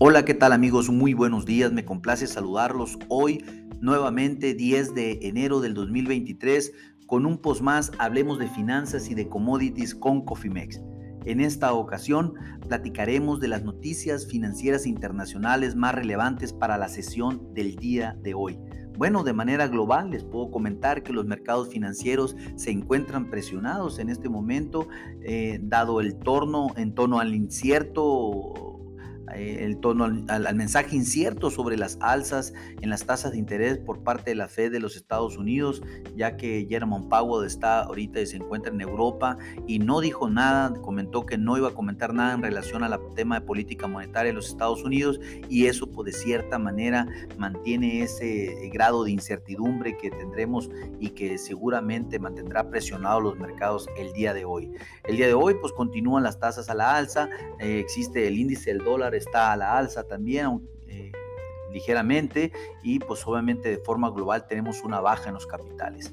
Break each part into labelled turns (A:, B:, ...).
A: Hola, ¿qué tal amigos? Muy buenos días, me complace saludarlos hoy nuevamente 10 de enero del 2023 con un post más, hablemos de finanzas y de commodities con Cofimex. En esta ocasión platicaremos de las noticias financieras internacionales más relevantes para la sesión del día de hoy. Bueno, de manera global les puedo comentar que los mercados financieros se encuentran presionados en este momento, eh, dado el torno en torno al incierto eh, el tono al, mensaje incierto sobre las alzas en las tasas de interés por parte de la Fed de los Estados Unidos, ya que Jerome Powell está ahorita y se encuentra en Europa y no dijo nada, comentó que no iba a comentar nada en relación al tema de política monetaria de los Estados Unidos y eso pues, de cierta manera mantiene ese grado de incertidumbre que tendremos y que seguramente mantendrá presionados los mercados el día de hoy. El día de hoy pues continúan las tasas a la alza, eh, existe el índice del dólar está a la alza también, eh, ligeramente, y pues obviamente de forma global tenemos una baja en los capitales.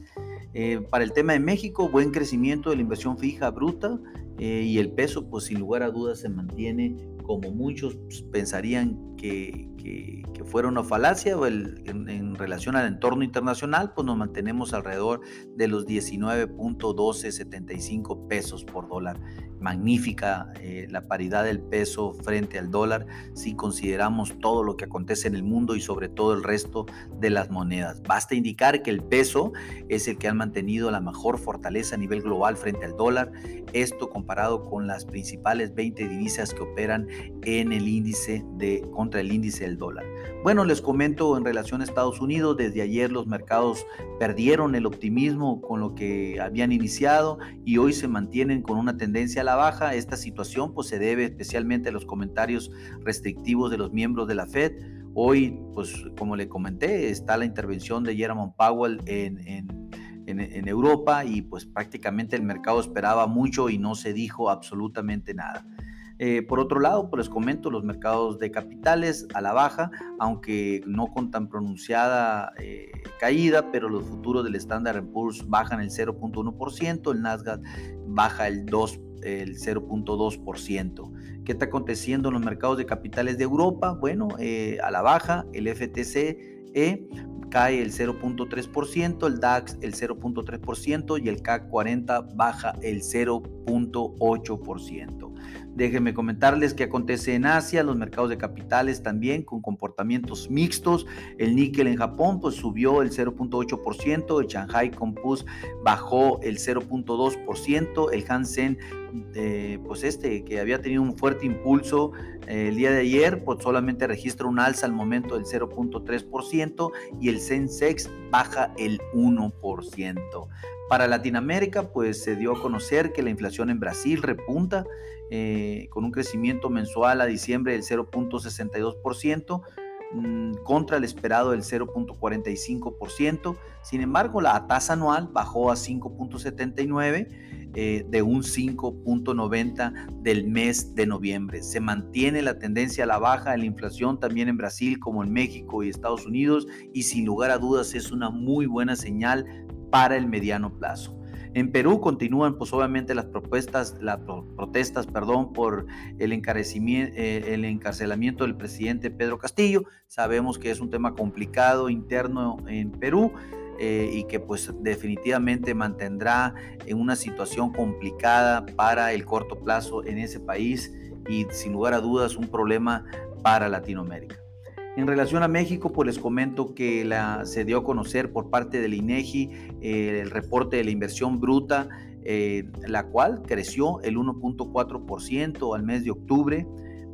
A: Eh, para el tema de México, buen crecimiento de la inversión fija bruta eh, y el peso, pues sin lugar a dudas se mantiene como muchos pues, pensarían que, que, fuera una falacia en, en, relación al entorno internacional, pues nos mantenemos alrededor de los 19.1275 pesos por dólar magnífica eh, la paridad del peso frente al dólar si consideramos todo lo que acontece en el mundo y sobre todo el resto de las monedas. Basta indicar que el peso es el que ha mantenido la mejor fortaleza a nivel global frente al dólar, esto comparado con las principales 20 divisas que operan en el índice de contra el índice del dólar. Bueno, les comento en relación a Estados Unidos, desde ayer los mercados perdieron el optimismo con lo que habían iniciado y hoy se mantienen con una tendencia a la baja. Esta situación pues, se debe especialmente a los comentarios restrictivos de los miembros de la Fed. Hoy, pues como le comenté, está la intervención de Jerome Powell en, en, en, Europa y pues prácticamente el mercado esperaba mucho y no se dijo absolutamente nada. Eh, por otro lado, pues les comento los mercados de capitales a la baja, aunque no con tan pronunciada eh, caída, pero los futuros del Standard Poor's bajan el 0.1%, el Nasdaq baja el 2 el 0.2%. ¿Qué está aconteciendo en los mercados de capitales de Europa? Bueno, eh, a la baja, el FTSE cae el 0.3%, el DAX el 0.3% y el CAC 40 baja el 0.8%. Déjenme comentarles qué acontece en Asia, los mercados de capitales también con comportamientos mixtos. El níquel en Japón pues subió el 0.8%, el Shanghai Composite bajó el 0.2%, el Hansen eh, pues este que había tenido un fuerte impulso eh, el día de ayer pues solamente registra un alza al momento del 0.3% y el Sensex baja el 1%. Para Latinoamérica, pues se dio a conocer que la inflación en Brasil repunta eh, con un crecimiento mensual a diciembre del 0.62% mm, contra el esperado del 0.45%. Sin embargo, la tasa anual bajó a 5.79 eh, de un 5.90 del mes de noviembre. Se mantiene la tendencia a la baja de la inflación también en Brasil como en México y Estados Unidos y sin lugar a dudas es una muy buena señal para el mediano plazo. En Perú continúan, pues obviamente las propuestas, las protestas, perdón, por el encarecimiento, eh, el encarcelamiento del presidente Pedro Castillo. Sabemos que es un tema complicado interno en Perú. Eh, y que pues definitivamente mantendrá en una situación complicada para el corto plazo en ese país y sin lugar a dudas un problema para Latinoamérica. En relación a México, pues les comento que la, se dio a conocer por parte del INEGI eh, el reporte de la inversión bruta, eh, la cual creció el 1.4% al mes de octubre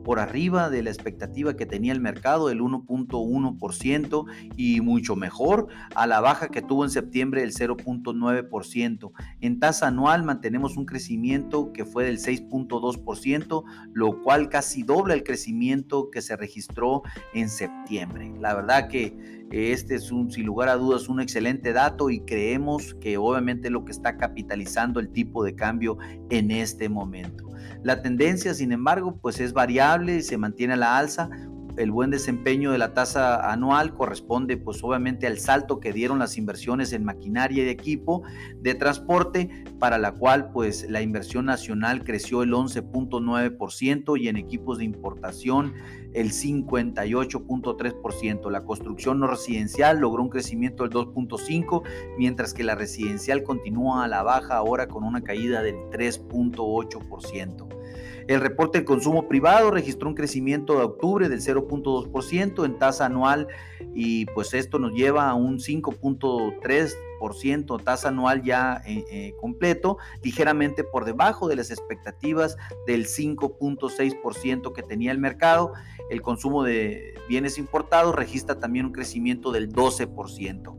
A: por arriba de la expectativa que tenía el mercado, el 1.1% y mucho mejor a la baja que tuvo en septiembre el 0.9%. En tasa anual mantenemos un crecimiento que fue del 6.2%, lo cual casi dobla el crecimiento que se registró en septiembre. La verdad que este es un, sin lugar a dudas, un excelente dato y creemos que obviamente lo que está capitalizando el tipo de cambio en este momento. La tendencia, sin embargo, pues es variable y se mantiene a la alza el buen desempeño de la tasa anual corresponde pues obviamente al salto que dieron las inversiones en maquinaria y equipo de transporte, para la cual pues la inversión nacional creció el 11.9% y en equipos de importación el 58.3%. La construcción no residencial logró un crecimiento del 2.5%, mientras que la residencial continúa a la baja ahora con una caída del 3.8%. El reporte del consumo privado registró un crecimiento de octubre del 0.2% en tasa anual y pues esto nos lleva a un 5.3% tasa anual ya eh, eh, completo, ligeramente por debajo de las expectativas del 5.6% que tenía el mercado. El consumo de bienes importados registra también un crecimiento del 12%.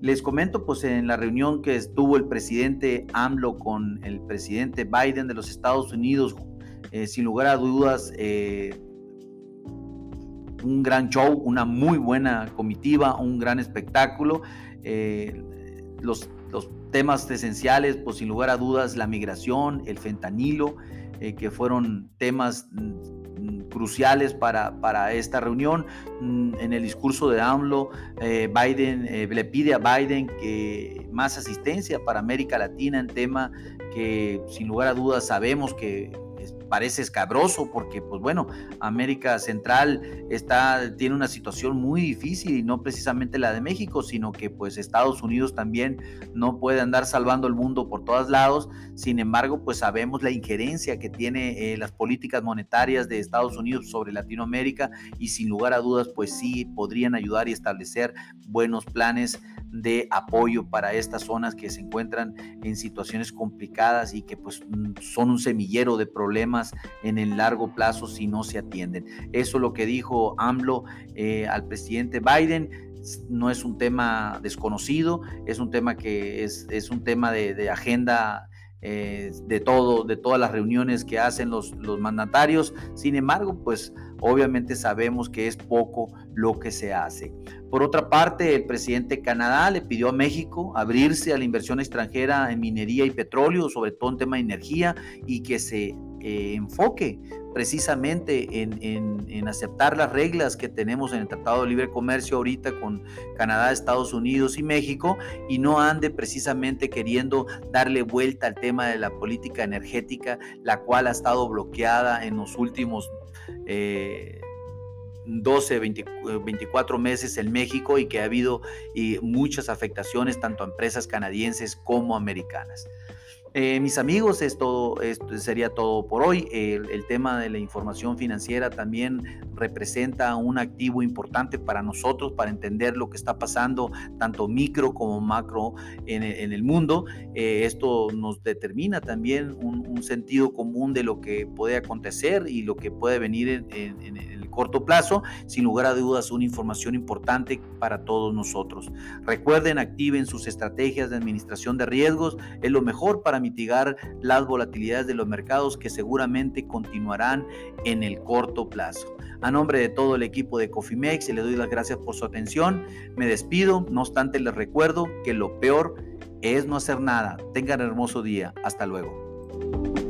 A: Les comento, pues en la reunión que estuvo el presidente AMLO con el presidente Biden de los Estados Unidos eh, sin lugar a dudas, eh, un gran show, una muy buena comitiva, un gran espectáculo. Eh, los, los, temas esenciales, pues sin lugar a dudas, la migración, el fentanilo, que fueron temas mm, cruciales para, para, esta reunión. Mm, en el discurso de AMLO, Biden le pide a Biden que más asistencia para América Latina en tema que sin lugar a dudas sabemos que parece escabroso porque, pues bueno, América Central está, tiene una situación muy difícil y no precisamente la de México, sino que pues Estados Unidos también no puede andar salvando el mundo por todos lados. Sin embargo, pues sabemos la injerencia que tiene eh, las políticas monetarias de Estados Unidos sobre Latinoamérica y sin lugar a dudas, pues sí podrían ayudar y establecer buenos planes de apoyo para estas zonas que se encuentran en situaciones complicadas y que pues mm, son un semillero de problemas en el largo plazo si no se atienden. Eso es lo que dijo AMLO eh, al presidente Biden no es un tema desconocido, es un tema que es, es un tema de, agenda eh, de todo, de todas las reuniones que hacen los, los mandatarios. Sin embargo, pues obviamente sabemos que es poco lo que se hace. Por otra parte, el presidente de Canadá le pidió a México abrirse a la inversión extranjera en minería y petróleo, sobre todo en tema de energía, y que se eh, enfoque precisamente en, aceptar las reglas que tenemos en el Tratado de Libre Comercio ahorita con Canadá, Estados Unidos y México y no ande precisamente queriendo darle vuelta al tema de la política energética, la cual ha estado bloqueada en los últimos... Eh, 12, 24 meses en México y que ha habido muchas afectaciones tanto a empresas canadienses como americanas. Eh, mis amigos, esto, sería todo por hoy. El, tema de la información financiera también representa un activo importante para nosotros, para entender lo que está pasando, tanto micro como macro en, el mundo. Eh, esto nos determina también un, sentido común de lo que puede acontecer y lo que puede venir en, en el corto plazo. Sin lugar a dudas, una información importante para todos nosotros. Recuerden, activen sus estrategias de administración de riesgos. Es lo mejor para mitigar las volatilidades de los mercados que seguramente continuarán en el corto plazo. A nombre de todo el equipo de Cofimex, le doy las gracias por su atención. Me despido, no obstante les recuerdo que lo peor es no hacer nada. Tengan hermoso día. Hasta luego.